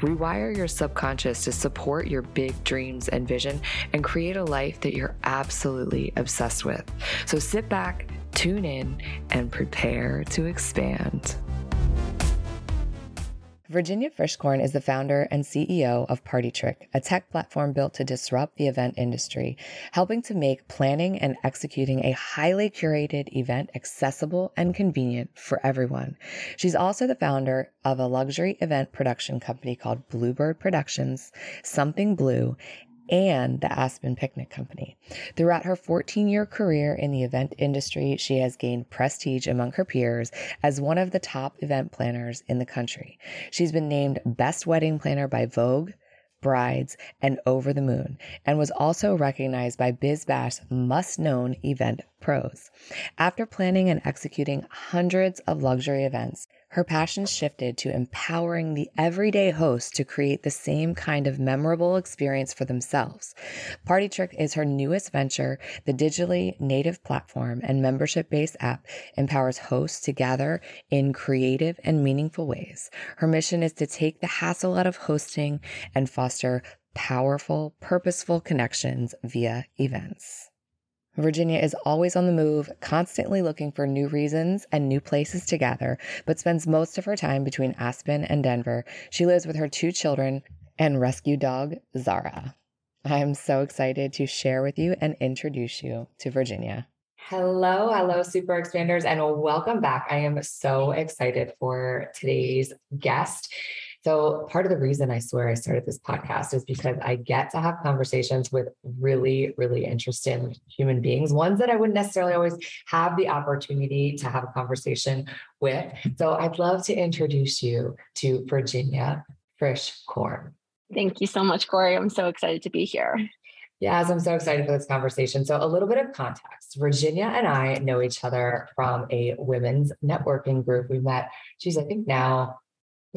Rewire your subconscious to support your big dreams and vision and create a life that you're absolutely obsessed with. So sit back, tune in, and prepare to expand. Virginia Frischkorn is the founder and CEO of Party Trick, a tech platform built to disrupt the event industry, helping to make planning and executing a highly curated event accessible and convenient for everyone. She's also the founder of a luxury event production company called Bluebird Productions, Something Blue, and the Aspen Picnic Company. Throughout her 14 year career in the event industry, she has gained prestige among her peers as one of the top event planners in the country. She's been named Best Wedding Planner by Vogue, Brides, and Over the Moon, and was also recognized by BizBash Must Known Event Pros. After planning and executing hundreds of luxury events, her passion shifted to empowering the everyday host to create the same kind of memorable experience for themselves. Party Trick is her newest venture. The digitally native platform and membership based app empowers hosts to gather in creative and meaningful ways. Her mission is to take the hassle out of hosting and foster powerful, purposeful connections via events. Virginia is always on the move, constantly looking for new reasons and new places to gather, but spends most of her time between Aspen and Denver. She lives with her two children and rescue dog, Zara. I am so excited to share with you and introduce you to Virginia. Hello, hello, super expanders, and welcome back. I am so excited for today's guest. So, part of the reason I swear I started this podcast is because I get to have conversations with really, really interesting human beings, ones that I wouldn't necessarily always have the opportunity to have a conversation with. So, I'd love to introduce you to Virginia Frischkorn. Thank you so much, Corey. I'm so excited to be here. Yes, I'm so excited for this conversation. So, a little bit of context Virginia and I know each other from a women's networking group. We met, she's, I think now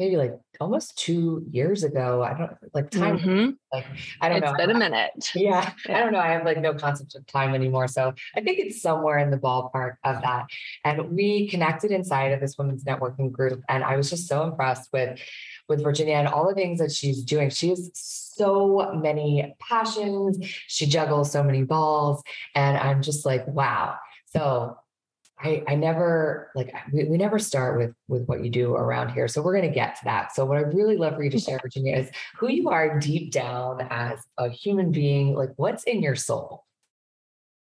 maybe like almost two years ago. I don't like time. Mm-hmm. Like I don't it's know. It's been a minute. Yeah, yeah, I don't know. I have like no concept of time anymore. So I think it's somewhere in the ballpark of that. And we connected inside of this women's networking group, and I was just so impressed with with Virginia and all the things that she's doing. She has so many passions. She juggles so many balls, and I'm just like, wow. So I, I never like we, we never start with with what you do around here. So we're going to get to that. So what I really love for you to share, Virginia, is who you are deep down as a human being. Like what's in your soul?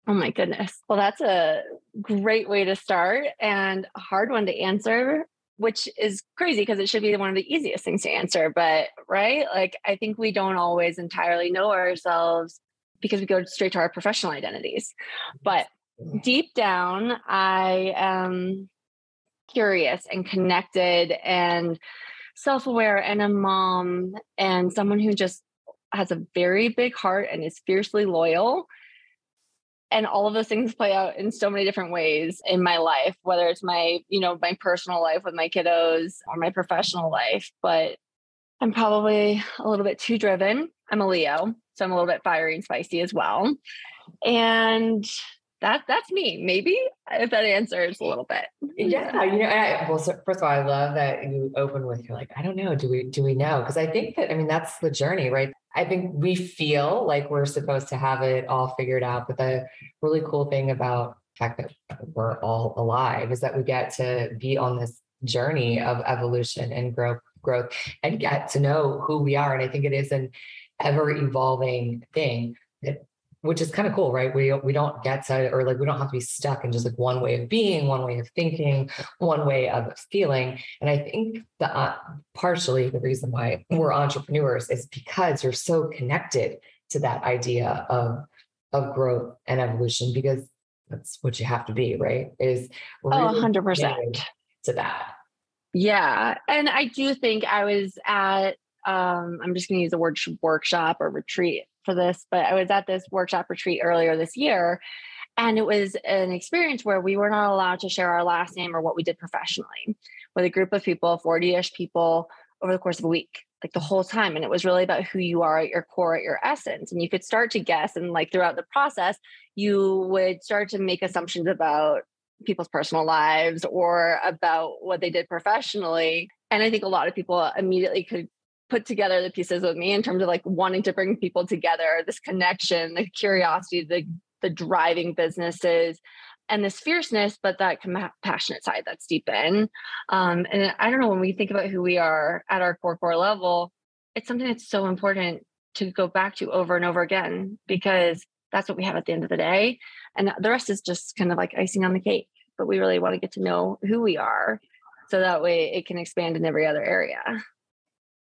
Oh my goodness. Well, that's a great way to start and a hard one to answer, which is crazy because it should be one of the easiest things to answer. But right, like I think we don't always entirely know ourselves because we go straight to our professional identities. But deep down, I am curious and connected and self aware and a mom and someone who just has a very big heart and is fiercely loyal. And all of those things play out in so many different ways in my life, whether it's my, you know, my personal life with my kiddos or my professional life. But I'm probably a little bit too driven. I'm a Leo, so I'm a little bit fiery and spicy as well. And that that's me. Maybe if that answers a little bit. Yeah, you know. I, well, so first of all, I love that you open with you're like, I don't know. Do we do we know? Because I think that I mean that's the journey, right? I think we feel like we're supposed to have it all figured out, but the really cool thing about the fact that we're all alive is that we get to be on this journey of evolution and growth, growth, and get to know who we are. And I think it is an ever evolving thing that which is kind of cool, right? We we don't get to, or like we don't have to be stuck in just like one way of being, one way of thinking, one way of feeling. And I think the uh, partially the reason why we're entrepreneurs is because you're so connected to that idea of of growth and evolution because that's what you have to be, right? Is really oh, 100% to that. Yeah. And I do think I was at um, I'm just going to use the word workshop or retreat for this, but I was at this workshop retreat earlier this year. And it was an experience where we were not allowed to share our last name or what we did professionally with a group of people, 40 ish people over the course of a week, like the whole time. And it was really about who you are at your core, at your essence. And you could start to guess. And like throughout the process, you would start to make assumptions about people's personal lives or about what they did professionally. And I think a lot of people immediately could put together the pieces with me in terms of like wanting to bring people together, this connection, the curiosity, the the driving businesses and this fierceness, but that compassionate side that's deep in. Um, and I don't know, when we think about who we are at our core core level, it's something that's so important to go back to over and over again because that's what we have at the end of the day. And the rest is just kind of like icing on the cake. But we really want to get to know who we are so that way it can expand in every other area.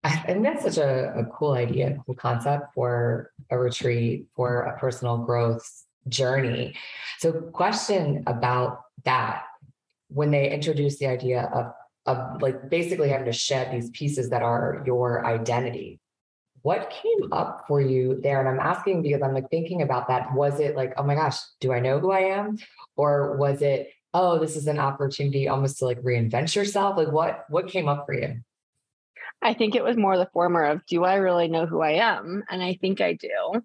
I think that's such a, a cool idea, cool concept for a retreat, for a personal growth journey. So, question about that when they introduce the idea of of like basically having to shed these pieces that are your identity. What came up for you there? And I'm asking because I'm like thinking about that. Was it like, oh my gosh, do I know who I am? Or was it, oh, this is an opportunity almost to like reinvent yourself? Like what what came up for you? I think it was more the former of do I really know who I am? And I think I do,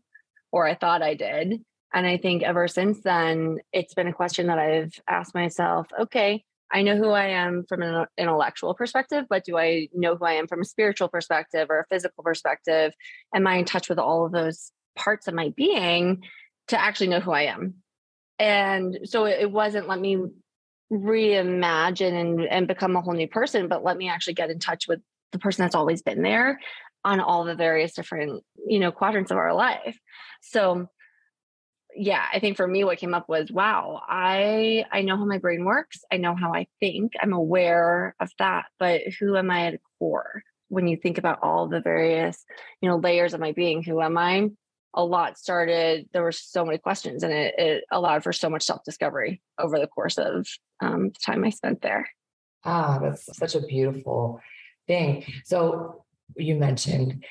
or I thought I did. And I think ever since then, it's been a question that I've asked myself okay, I know who I am from an intellectual perspective, but do I know who I am from a spiritual perspective or a physical perspective? Am I in touch with all of those parts of my being to actually know who I am? And so it wasn't let me reimagine and, and become a whole new person, but let me actually get in touch with the person that's always been there on all the various different you know quadrants of our life. So yeah i think for me what came up was wow i i know how my brain works. I know how i think. I'm aware of that but who am i at a core? When you think about all the various you know layers of my being who am i? A lot started there were so many questions and it, it allowed for so much self-discovery over the course of um, the time i spent there. Ah that's such a beautiful thing. So you mentioned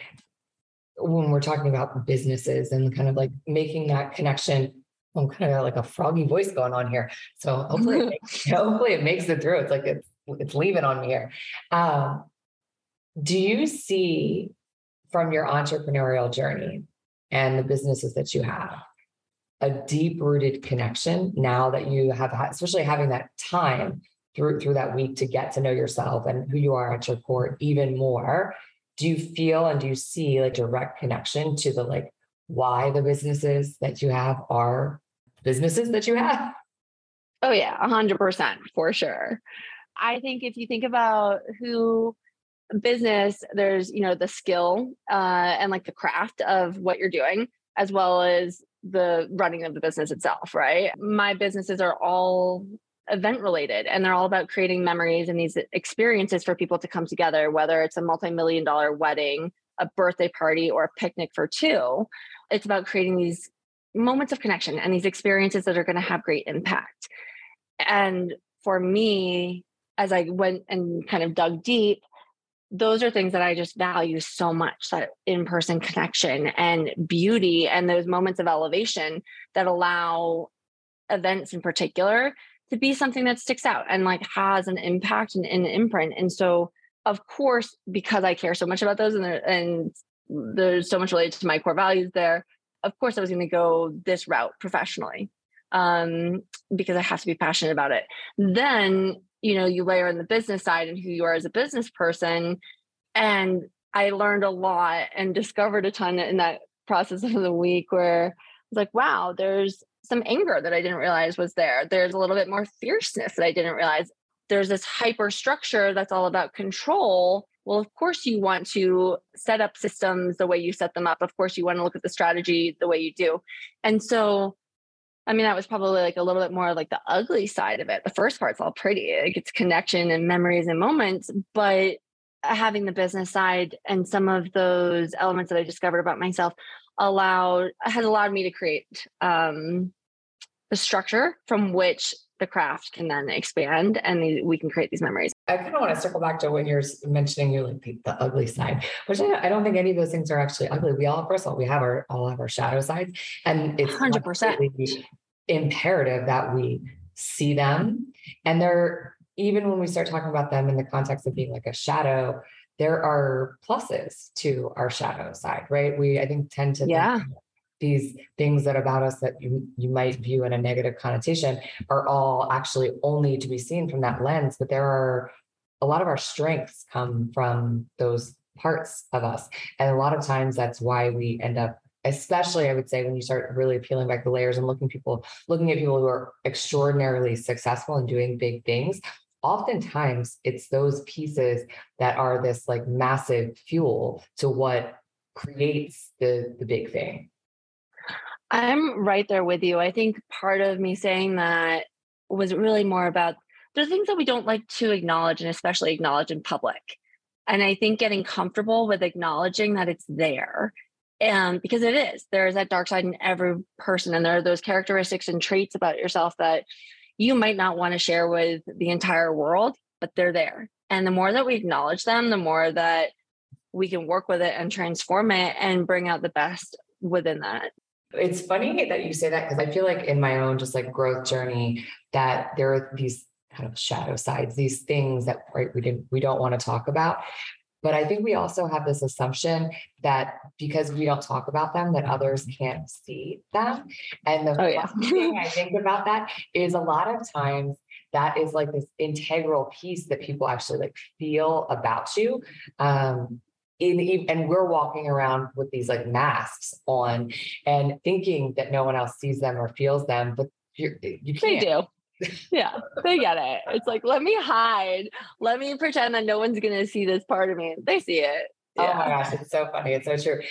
when we're talking about businesses and kind of like making that connection. I'm kind of like a froggy voice going on here. So hopefully, it makes, hopefully it makes it through. It's like it's it's leaving on me here. Um, do you see from your entrepreneurial journey and the businesses that you have a deep rooted connection now that you have, especially having that time through through that week to get to know yourself and who you are at your core even more do you feel and do you see like direct connection to the like why the businesses that you have are businesses that you have? Oh yeah 100% for sure. I think if you think about who business there's you know the skill uh, and like the craft of what you're doing as well as the running of the business itself right? My businesses are all event related and they're all about creating memories and these experiences for people to come together whether it's a multi-million dollar wedding a birthday party or a picnic for two. It's about creating these moments of connection and these experiences that are going to have great impact. And for me as i went and kind of dug deep those are things that I just value so much that in person connection and beauty and those moments of elevation that allow events in particular to be something that sticks out and like has an impact and an imprint. And so, of course, because I care so much about those and, and there's so much related to my core values there, of course, I was going to go this route professionally um, because I have to be passionate about it. Then, you know, you layer in the business side and who you are as a business person. And I learned a lot and discovered a ton in that process of the week where I was like, wow, there's some anger that I didn't realize was there. There's a little bit more fierceness that I didn't realize. There's this hyper structure that's all about control well, of course, you want to set up systems the way you set them up. Of course, you want to look at the strategy the way you do. And so, I mean, that was probably like a little bit more like the ugly side of it. The first part's all pretty, like it's connection and memories and moments. But having the business side and some of those elements that I discovered about myself allowed has allowed me to create um, the structure from which the craft can then expand and we can create these memories. I kind of want to circle back to when you're mentioning you like the, the, ugly side, which I, I, don't think any of those things are actually ugly. We all, first of all, we have our all have our shadow sides, and it's hundred percent imperative that we see them. And they're even when we start talking about them in the context of being like a shadow, there are pluses to our shadow side, right? We I think tend to yeah these things that about us that you you might view in a negative connotation are all actually only to be seen from that lens but there are a lot of our strengths come from those parts of us. And a lot of times that's why we end up especially i would say when you start really peeling back the layers and looking people looking at people who are extraordinarily successful and doing big things oftentimes it's those pieces that are this like massive fuel to what creates the the big thing I'm right there with you. I think part of me saying that was really more about the things that we don't like to acknowledge and especially acknowledge in public. And I think getting comfortable with acknowledging that it's there. And because it is, there is that dark side in every person. And there are those characteristics and traits about yourself that you might not want to share with the entire world, but they're there. And the more that we acknowledge them, the more that we can work with it and transform it and bring out the best within that. It's funny that you say that because I feel like in my own just like growth journey that there are these kind of shadow sides, these things that right we didn't we don't want to talk about. But I think we also have this assumption that because we don't talk about them, that others can't see them. And the oh, yeah. thing I think about that is a lot of times that is like this integral piece that people actually like feel about you. Um, in, and we're walking around with these like masks on and thinking that no one else sees them or feels them, but eh, you you can't. They do. yeah, they get it. It's like, let me hide. Let me pretend that no one's going to see this part of me. They see it. Oh yeah. Oh my gosh, it's so funny. It's so true.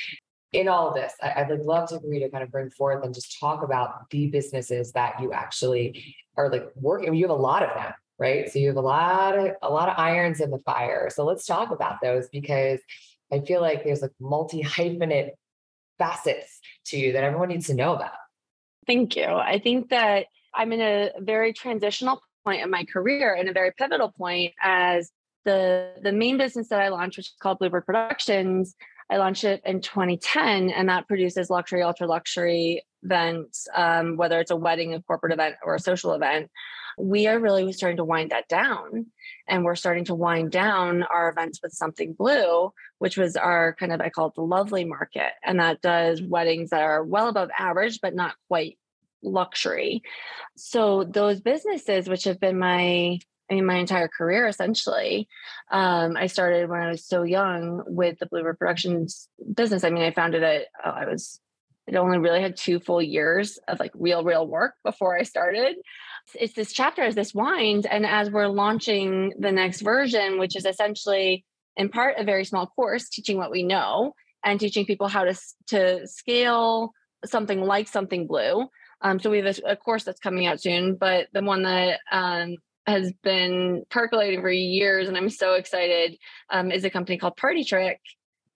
In all of this, I, would like love to agree to kind of bring forth and just talk about the businesses that you actually are like working. You have a lot of them, right? So you have a lot of a lot of irons in the fire. So let's talk about those because I feel like there's like multi hyphenate facets to you that everyone needs to know about. Thank you. I think that I'm in a very transitional point in my career and a very pivotal point as the the main business that I launched, which is called Bluebird Productions. I launched it in 2010, and that produces luxury, ultra luxury events, um, whether it's a wedding, a corporate event, or a social event we are really starting to wind that down. And we're starting to wind down our events with something blue, which was our kind of, I call it the lovely market. And that does weddings that are well above average, but not quite luxury. So those businesses, which have been my I mean, my entire career essentially. Um, I started when I was so young with the Bluebird Productions business. I mean, I founded it. Oh, I was. It only really had two full years of like real, real work before I started. It's this chapter as this winds and as we're launching the next version which is essentially in part a very small course teaching what we know and teaching people how to to scale something like something blue. Um, so we have a, a, course that's coming out soon but the one that um, has been percolating for years and i'm so excited um, is a company called party trick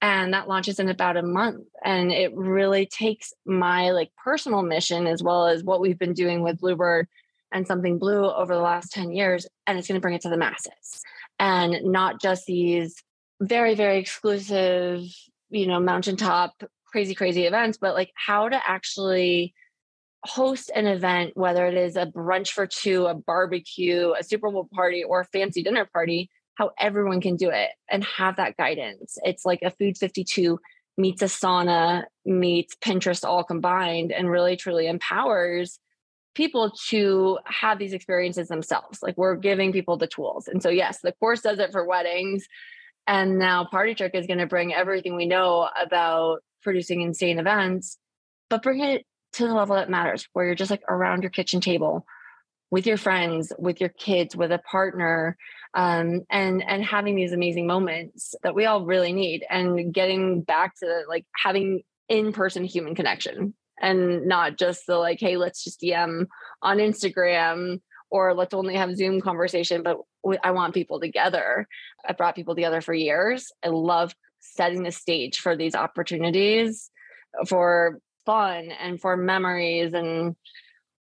and that launches in about a month and it really takes my like personal mission as well as what we've been doing with bluebird and something blue over the last 10 years and it's going to bring it to the masses. And not just these very very exclusive you know mountaintop crazy crazy events but like how to actually host an event whether it is a brunch for two a barbecue a super bowl party or a fancy dinner party how everyone can do it and have that guidance it's like a food 52 meets Asana meets pinterest all combined and really truly empowers people to have these experiences themselves. Like we're giving people the tools. And so, yes, the course does it for weddings. And now Party Trick is going to bring everything we know about producing insane events, but bring it to the level that matters, where you're just like around your kitchen table with your friends, with your kids, with a partner, um, and and having these amazing moments that we all really need, and getting back to like having in-person human connection and not just the like, hey, let's just DM on Instagram or let's only have Zoom conversation, but I want people together. I brought people together for years. I love setting the stage for these opportunities for fun and for memories and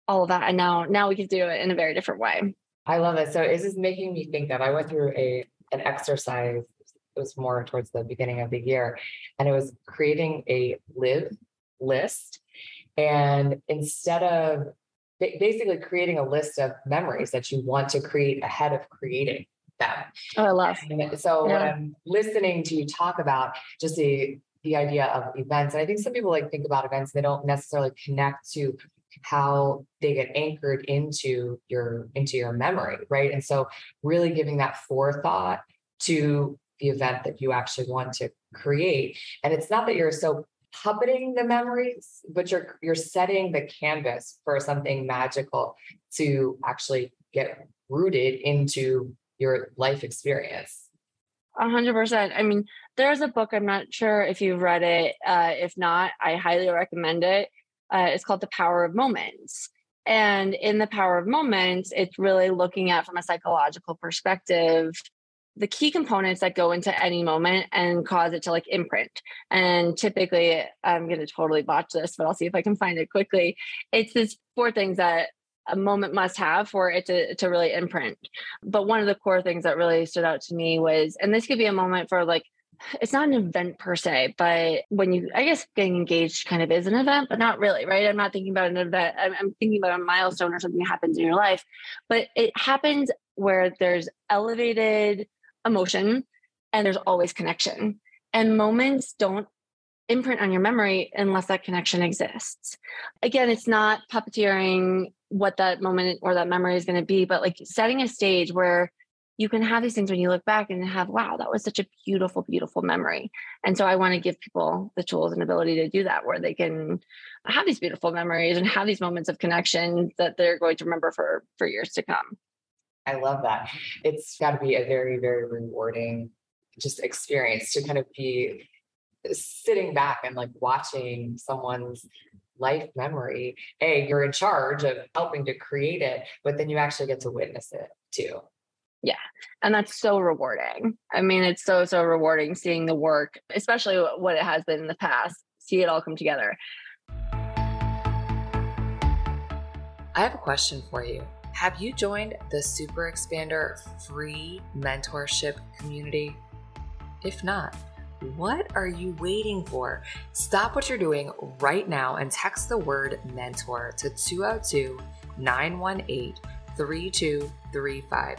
all of that. And now, now we can do it in a very different way. I love it. So this is making me think of, I went through a, an exercise. It was more towards the beginning of the year and it was creating a live list. And instead of basically creating a list of memories that you want to create ahead of creating them. Oh, I love. And so yeah. when I'm listening to you talk about just the the idea of events, and I think some people like think about events, they don't necessarily connect to how they get anchored into your into your memory, right? And so really giving that forethought to the event that you actually want to create. And it's not that you're so puppeting the memories, but you're you're setting the canvas for something magical to actually get rooted into your life experience. A hundred percent. I mean, there's a book. I'm not sure if you've read it. Uh, if not, I highly recommend it. Uh, it's called The Power of Moments. And in The Power of Moments, it's really looking at from a psychological perspective the key components that go into any moment and cause it to like imprint. And typically, I'm going to totally botch this, but I'll see if I can find it quickly. It's these four things that a moment must have for it to, to really imprint. But one of the core things that really stood out to me was, and this could be a moment for like, it's not an event per se, but when you, I guess getting engaged kind of is an event, but not really, right? I'm not thinking about an event. I'm, I'm thinking about a milestone or something that happens in your life, but it happens where there's elevated emotion and there's always connection. And moments don't imprint on your memory unless that connection exists. Again, it's not puppeteering what that moment or that memory is going to be, but like setting a stage where you can have these things when you look back and have, wow, that was such a beautiful, beautiful memory. And so I want to give people the tools and ability to do that where they can have these beautiful memories and have these moments of connection that they're going to remember for for years to come. I love that. It's got to be a very, very rewarding just experience to kind of be sitting back and like watching someone's life memory. Hey, you're in charge of helping to create it, but then you actually get to witness it too. Yeah. And that's so rewarding. I mean, it's so, so rewarding seeing the work, especially what it has been in the past, see it all come together. I have a question for you. Have you joined the Super Expander free mentorship community? If not, what are you waiting for? Stop what you're doing right now and text the word mentor to 202 918 3235.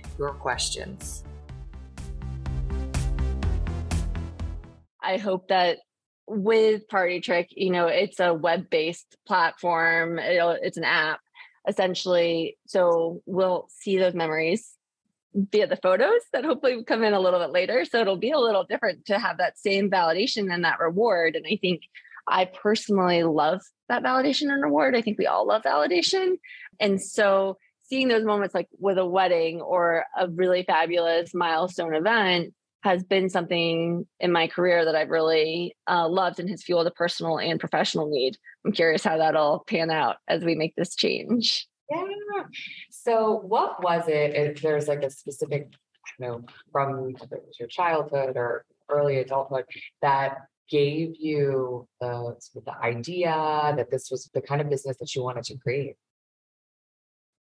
your questions. I hope that with Party Trick, you know, it's a web based platform, it's an app essentially. So we'll see those memories via the photos that hopefully come in a little bit later. So it'll be a little different to have that same validation and that reward. And I think I personally love that validation and reward. I think we all love validation. And so seeing those moments like with a wedding or a really fabulous milestone event has been something in my career that I've really uh, loved and has fueled a personal and professional need. I'm curious how that'll pan out as we make this change. Yeah. So, what was it? If there's like a specific, don't know, from your childhood or early adulthood that gave you the, the idea that this was the kind of business that you wanted to create?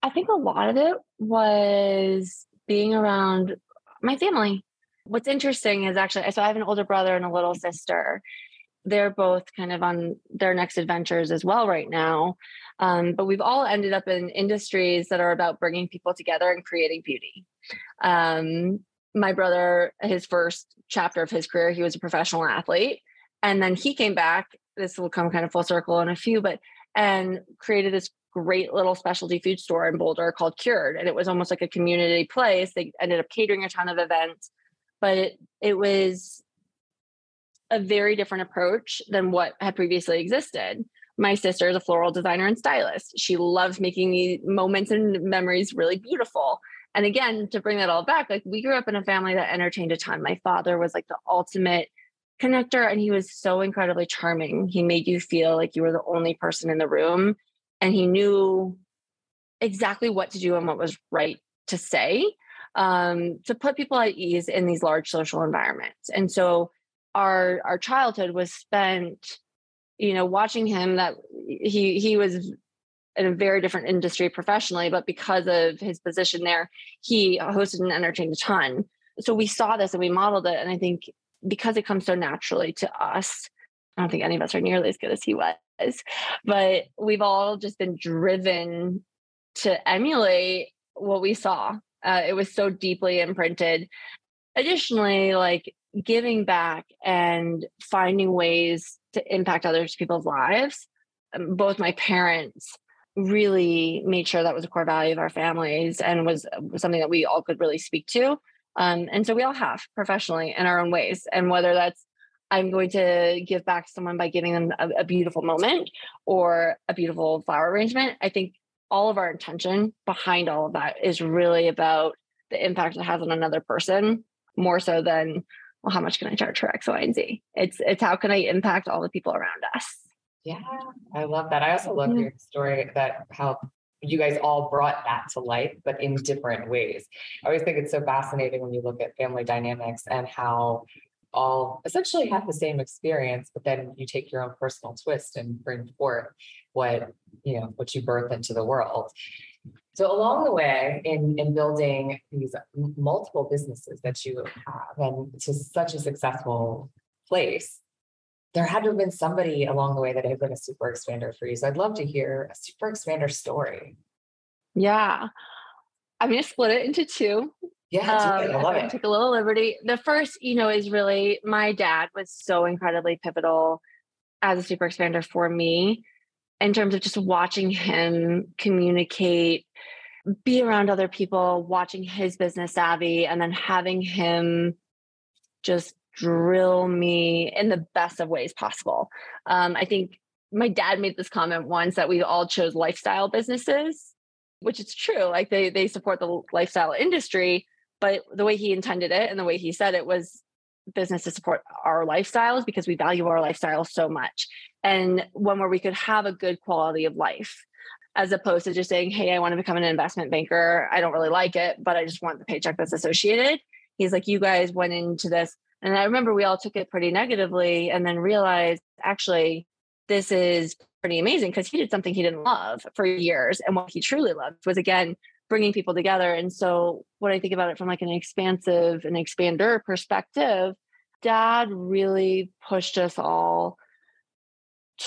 I think a lot of it was being around my family. What's interesting is actually, so I have an older brother and a little sister. They're both kind of on their next adventures as well right now. Um, but we've all ended up in industries that are about bringing people together and creating beauty. Um, my brother, his first chapter of his career, he was a professional athlete. And then he came back, this will come kind of full circle in a few, but and created this great little specialty food store in Boulder called Cured. And it was almost like a community place. They ended up catering a ton of events, but it, it was a very different approach than what had previously existed. My sister is a floral designer and stylist. She loves making the moments and memories really beautiful. And again, to bring that all back, like we grew up in a family that entertained a ton. My father was like the ultimate connector and he was so incredibly charming. He made you feel like you were the only person in the room and he knew exactly what to do and what was right to say um, to put people at ease in these large social environments. And so our our childhood was spent, you know, watching him that he he was in a very different industry professionally, but because of his position there, he hosted and entertained a ton. So we saw this and we modeled it. And I think because it comes so naturally to us, I don't think any of us are nearly as good as he was but we've all just been driven to emulate what we saw. Uh, it was so deeply imprinted. Additionally, like giving back and finding ways to impact other people's lives. Um, both my parents really made sure that was a core value of our families and was, was something that we all could really speak to. Um, and so we all have professionally in our own ways. And whether that's I'm going to give back to someone by giving them a, a beautiful moment or a beautiful flower arrangement. I think all of our intention behind all of that is really about the impact it has on another person more so than well how much can i charge for x y and z it's it's how can i impact all the people around us yeah i love that i also love yeah. your story that how you guys all brought that to life but in different ways i always think it's so fascinating when you look at family dynamics and how all essentially have the same experience, but then you take your own personal twist and bring forth what you know what you birth into the world. So along the way, in in building these multiple businesses that you have and to such a successful place, there had to have been somebody along the way that had been a super expander for you. So I'd love to hear a super expander story. Yeah. I'm going to split it into two. Yeah, um, I love it. Took a little liberty. The first, you know, is really my dad was so incredibly pivotal as a super expander for me in terms of just watching him communicate, be around other people, watching his business savvy, and then having him just drill me in the best of ways possible. Um, I think my dad made this comment once that we all chose lifestyle businesses, which is true. Like they they support the lifestyle industry, but the way he intended it and the way he said it was business to support our lifestyles because we value our lifestyle so much. And one where we could have a good quality of life as opposed to just saying hey i want to become an investment banker. I don't really like it but i just want the paycheck that's associated. He's like you guys went into this and i remember we all took it pretty negatively and then realized actually this is pretty amazing because he did something he didn't love for years and what he truly loved was again bringing people together. And so when I think about it from like an expansive and expander perspective, dad really pushed us all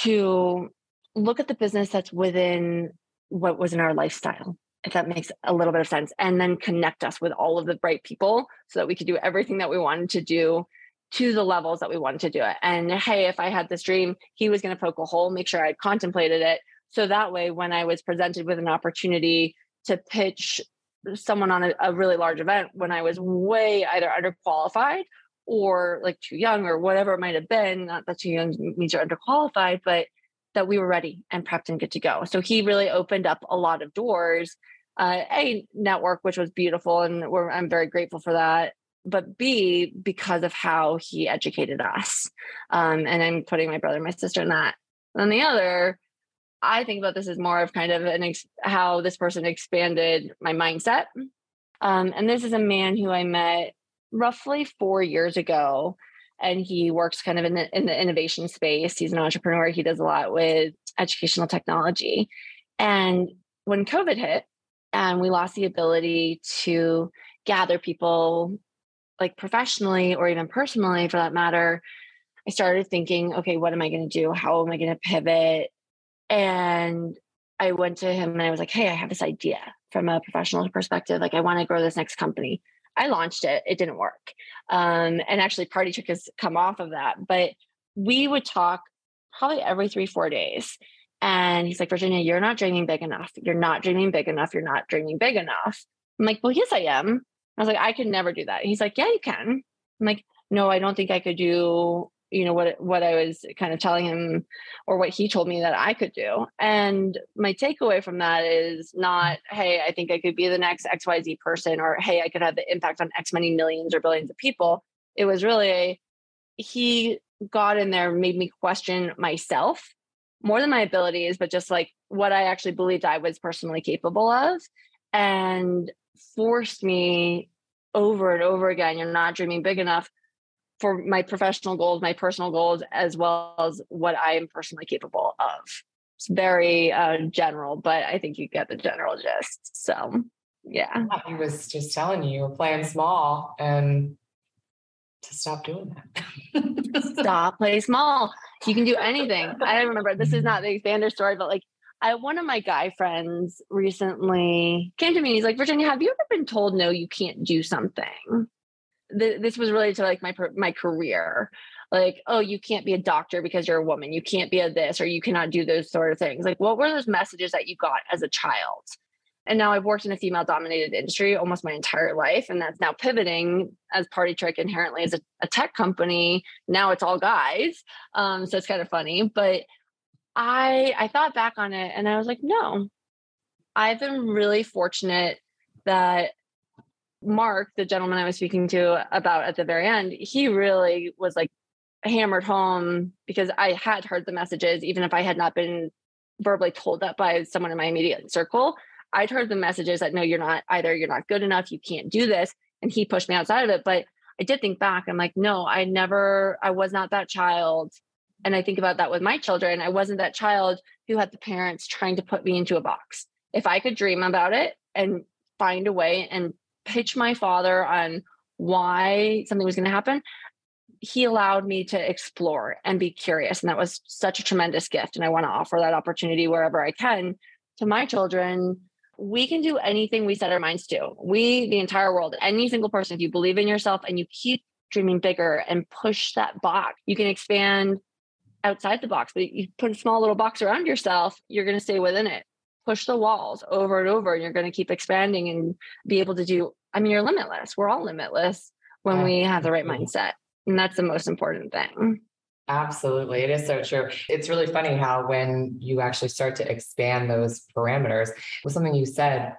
to look at the business that's within what was in our lifestyle if that makes a little bit of sense and then connect us with all of the bright people so that we could do everything that we wanted to do to the levels that we wanted to do it and hey if i had this dream he was going to poke a hole make sure i'd contemplated it so that way when i was presented with an opportunity to pitch someone on a, a really large event when I was way either underqualified or like too young or whatever it might have been. Not that too young means you're underqualified, but that we were ready and prepped and good to go. So he really opened up a lot of doors. Uh, a network, which was beautiful, and I'm very grateful for that. But B, because of how he educated us, um, and I'm putting my brother and my sister in that. And the other I think about this as more of kind of an ex- how this person expanded my mindset. Um, and this is a man who I met roughly four years ago, and he works kind of in the in the innovation space. He's an entrepreneur. He does a lot with educational technology. And when COVID hit, and we lost the ability to gather people, like professionally or even personally, for that matter, I started thinking, okay, what am I going to do? How am I going to pivot? And I went to him and I was like, Hey, I have this idea from a professional perspective. Like, I want to grow this next company. I launched it, it didn't work. Um, and actually, Party Trick has come off of that. But we would talk probably every three, four days. And he's like, Virginia, you're not dreaming big enough. You're not dreaming big enough. You're not dreaming big enough. I'm like, well, yes, I am. I was like, I could never do that. He's like, yeah, you can. I'm like, no, I don't think I could do, you know, what what I was kind of telling him or what he told me that I could do. And my takeaway from that is not, hey, I think I could be the next XYZ person or hey, I could have the impact on X many millions or billions of people. It was really he got in there, made me question myself more than my abilities, but just like what I actually believed I was personally capable of and forced me over and over again. You're not dreaming big enough for my professional goals, my personal goals, as well as what I am personally capable of. It's very uh, general, but I think you get the general gist. So, yeah. He was just telling you, you playing small and to stop doing that. stop, play small. You can do anything. I remember this is not the expander story, but like I one of my guy friends recently came to me and he's like, Virginia, have you ever been told no, you can't do something? This was related to like my my career. Like, oh, you can't be a doctor because you're a woman. You can't be a this, or you cannot do those sort of things. Like, what were those messages that you got as a child? And now I've worked in a female dominated industry almost my entire life. And that's now pivoting as Party Trick inherently as a, a tech company. Now it's all guys. Um, so it's kind of funny. But I I thought back on it and I was like, no, I've been really fortunate that Mark, the gentleman I was speaking to about at the very end, he really was like hammered home because I had heard the messages, even if I had not been verbally told that by someone in my immediate circle. I'd heard the messages that no, you're not either, you're not good enough, you can't do this. And he pushed me outside of it. But I did think back, I'm like, no, I never, I was not that child. And I think about that with my children. I wasn't that child who had the parents trying to put me into a box. If I could dream about it and find a way and pitch my father on why something was going to happen, he allowed me to explore and be curious. And that was such a tremendous gift. And I want to offer that opportunity wherever I can to my children we can do anything we set our minds to. We, the entire world, any single person, if you believe in yourself and you keep dreaming bigger and push that box, you can expand outside the box. But you put a small little box around yourself, you're going to stay within it. Push the walls over and over, and you're going to keep expanding and be able to do. I mean, you're limitless. We're all limitless when we have the right mindset. And that's the most important thing. Absolutely. It is so true. It's really funny how when you actually start to expand those parameters, was something you said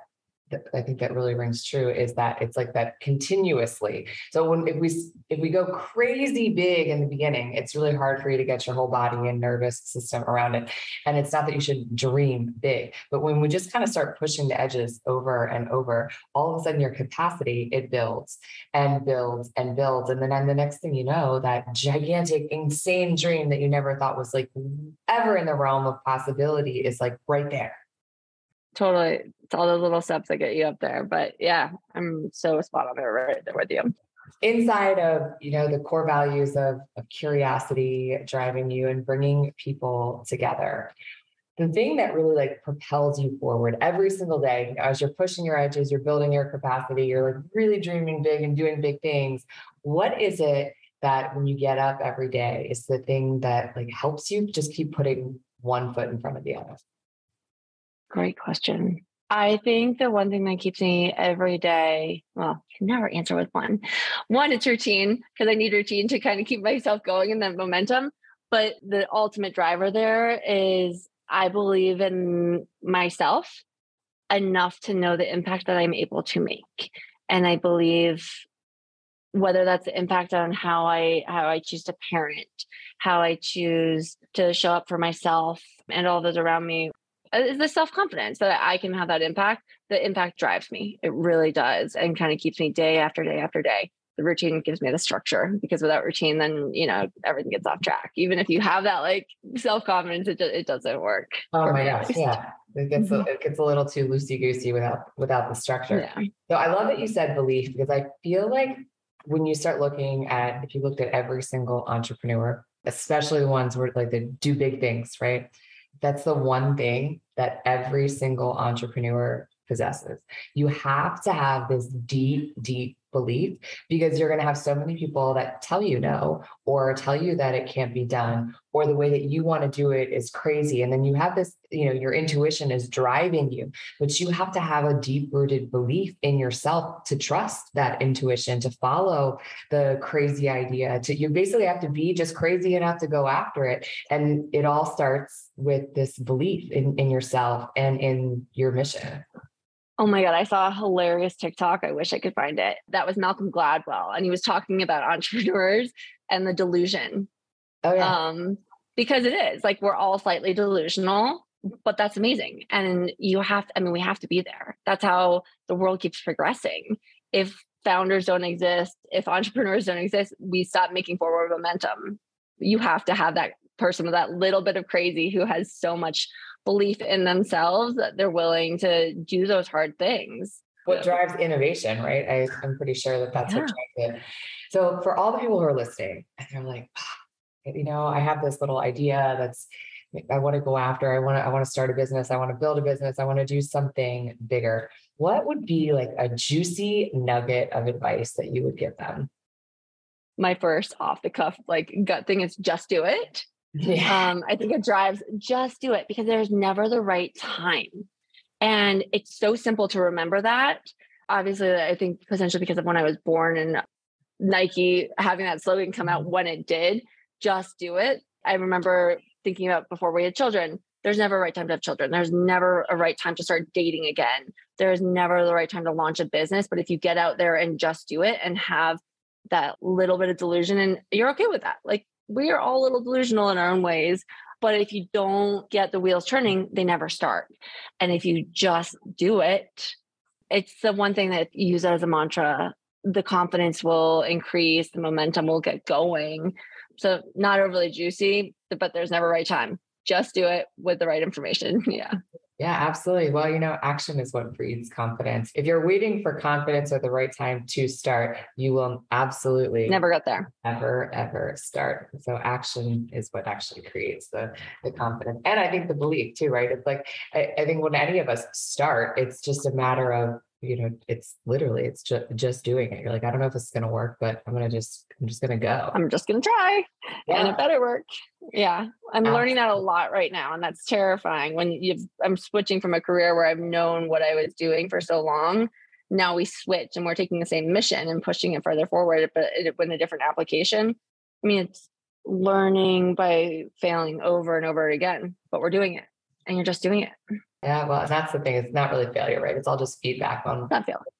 I think that really rings true is that it's like that continuously. So when if we if we go crazy big in the beginning, it's really hard for you to get your whole body and nervous system around it. And it's not that you should dream big, but when we just kind of start pushing the edges over and over, all of a sudden your capacity it builds and builds and builds, and then and the next thing you know, that gigantic, insane dream that you never thought was like ever in the realm of possibility is like right there totally. It's all the little steps that get you up there. But yeah, I'm so spot on there right there with you. Inside of you know the core values of, of curiosity driving you and bringing people together, the thing that really like propels you forward every single day as you're pushing your edges, you're building your capacity, you're like really dreaming big and doing big things. What is it that when you get up every day is the thing that like helps you just keep putting one foot in front of the other? Great question. I think the one thing that keeps me every day, well, I can never answer with one. One, it's routine because I need routine to kind of keep myself going in that momentum. But the ultimate driver there is I believe in myself enough to know the impact that I'm able to make. And I believe whether that's the impact on how I how I choose to parent, how I choose to show up for myself and all those around me, is the self confidence that I can have that impact. The impact drives me. It really does, and kind of keeps me day after day after day. The routine gives me the structure because without routine, then you know everything gets off track. Even if you have that like self confidence, it it doesn't work. Oh my gosh, yeah, it gets mm-hmm. a, it gets a little too loosey goosey without without the structure. Yeah. So I love that you said belief because I feel like when you start looking at if you looked at every single entrepreneur, especially the ones where like they do big things, right? That's the one thing that every single entrepreneur possesses. You have to have this deep, deep belief because you're going to have so many people that tell you no or tell you that it can't be done or the way that you want to do it is crazy. And then you have this you know your intuition is driving you but you have to have a deep rooted belief in yourself to trust that intuition to follow the crazy idea to you basically have to be just crazy enough to go after it. And it all starts with this belief in, in yourself and in your mission Oh my God, I saw a hilarious TikTok. I wish I could find it. That was Malcolm Gladwell, and he was talking about entrepreneurs and the delusion. Oh, yeah. Um, because it is like we're all slightly delusional, but that's amazing. And you have, to, I mean, we have to be there. That's how the world keeps progressing. If founders don't exist, if entrepreneurs don't exist, we stop making forward momentum. You have to have that person with that little bit of crazy who has so much belief in themselves that they're willing to do those hard things. What drives innovation, right? I, am pretty sure that that's yeah. what drives it. So, for all the people who are listening, and they're like, oh, you know, I have this little idea that's I want to go after. I want to. I want to start a business. I want to build a business. I want to do something bigger. What would be like a juicy nugget of advice that you would give them? My first off the cuff, like gut thing is just do it. Yeah. Um, I think it drives just do it because there's never the right time. And it's so simple to remember that. Obviously, I think potentially because of when I was born and Nike having that slogan come out mm-hmm. when it did, just do it. I remember thinking about before we had children, there's never a right time to have children. There's never a right time to start dating again. There's never the right time to launch a business. But if you get out there and just do it and have that little bit of delusion and you're okay with that, like we are all a little delusional in our own ways. But if you don't get the wheels turning, they never start. And if you just do it, it's the one thing that you use as a mantra. The confidence will increase, the momentum will get going. So, not overly juicy, but there's never right time. Just do it with the right information. Yeah. Yeah, absolutely. Well, you know, action is what breeds confidence. If you're waiting for confidence or the right time to start, you will absolutely never get there. Ever, ever start. So action is what actually creates the the confidence. And I think the belief too, right? It's like I, I think when any of us start, it's just a matter of you know, it's literally it's just just doing it. You're like, I don't know if this is gonna work, but I'm gonna just I'm just gonna go. I'm just gonna try, yeah. and it better work. Yeah, I'm learning that a lot right now, and that's terrifying. When you I'm switching from a career where I've known what I was doing for so long. Now we switch, and we're taking the same mission and pushing it further forward, but it, with a different application. I mean, it's learning by failing over and over again, but we're doing it, and you're just doing it. Yeah, well, that's the thing. It's not really failure, right? It's all just feedback on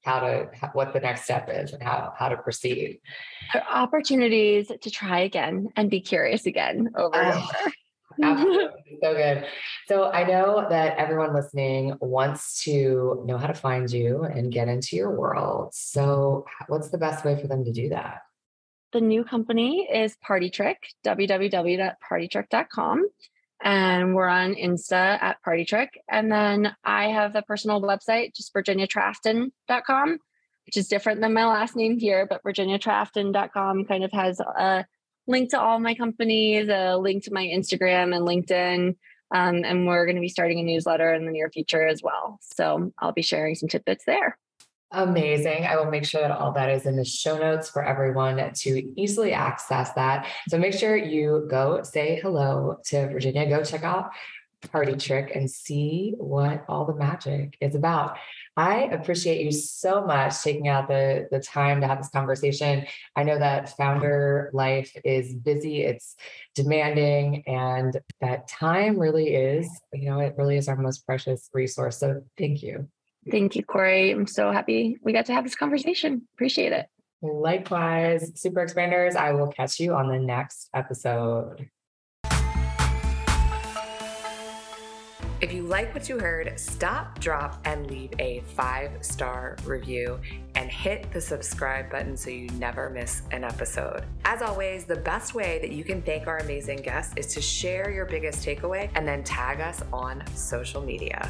how to what the next step is and how how to proceed. Opportunities to try again and be curious again over and oh, over. Absolutely. so good. So I know that everyone listening wants to know how to find you and get into your world. So what's the best way for them to do that? The new company is Party Trick, www.partytrick.com and we're on Insta at Party Trick. And then I have a personal website, just virginiatrafton.com, which is different than my last name here, but virginiatrafton.com kind of has a link to all my companies, a link to my Instagram and LinkedIn. Um, and we're going to be starting a newsletter in the near future as well. So I'll be sharing some tidbits there. Amazing. I will make sure that all that is in the show notes for everyone to easily access that. So make sure you go say hello to Virginia. Go check out Party Trick and see what all the magic is about. I appreciate you so much taking out the, the time to have this conversation. I know that founder life is busy, it's demanding, and that time really is, you know, it really is our most precious resource. So thank you. Thank you, Corey. I'm so happy we got to have this conversation. Appreciate it. Likewise, super expanders. I will catch you on the next episode. If you like what you heard, stop, drop, and leave a five star review and hit the subscribe button so you never miss an episode. As always, the best way that you can thank our amazing guests is to share your biggest takeaway and then tag us on social media.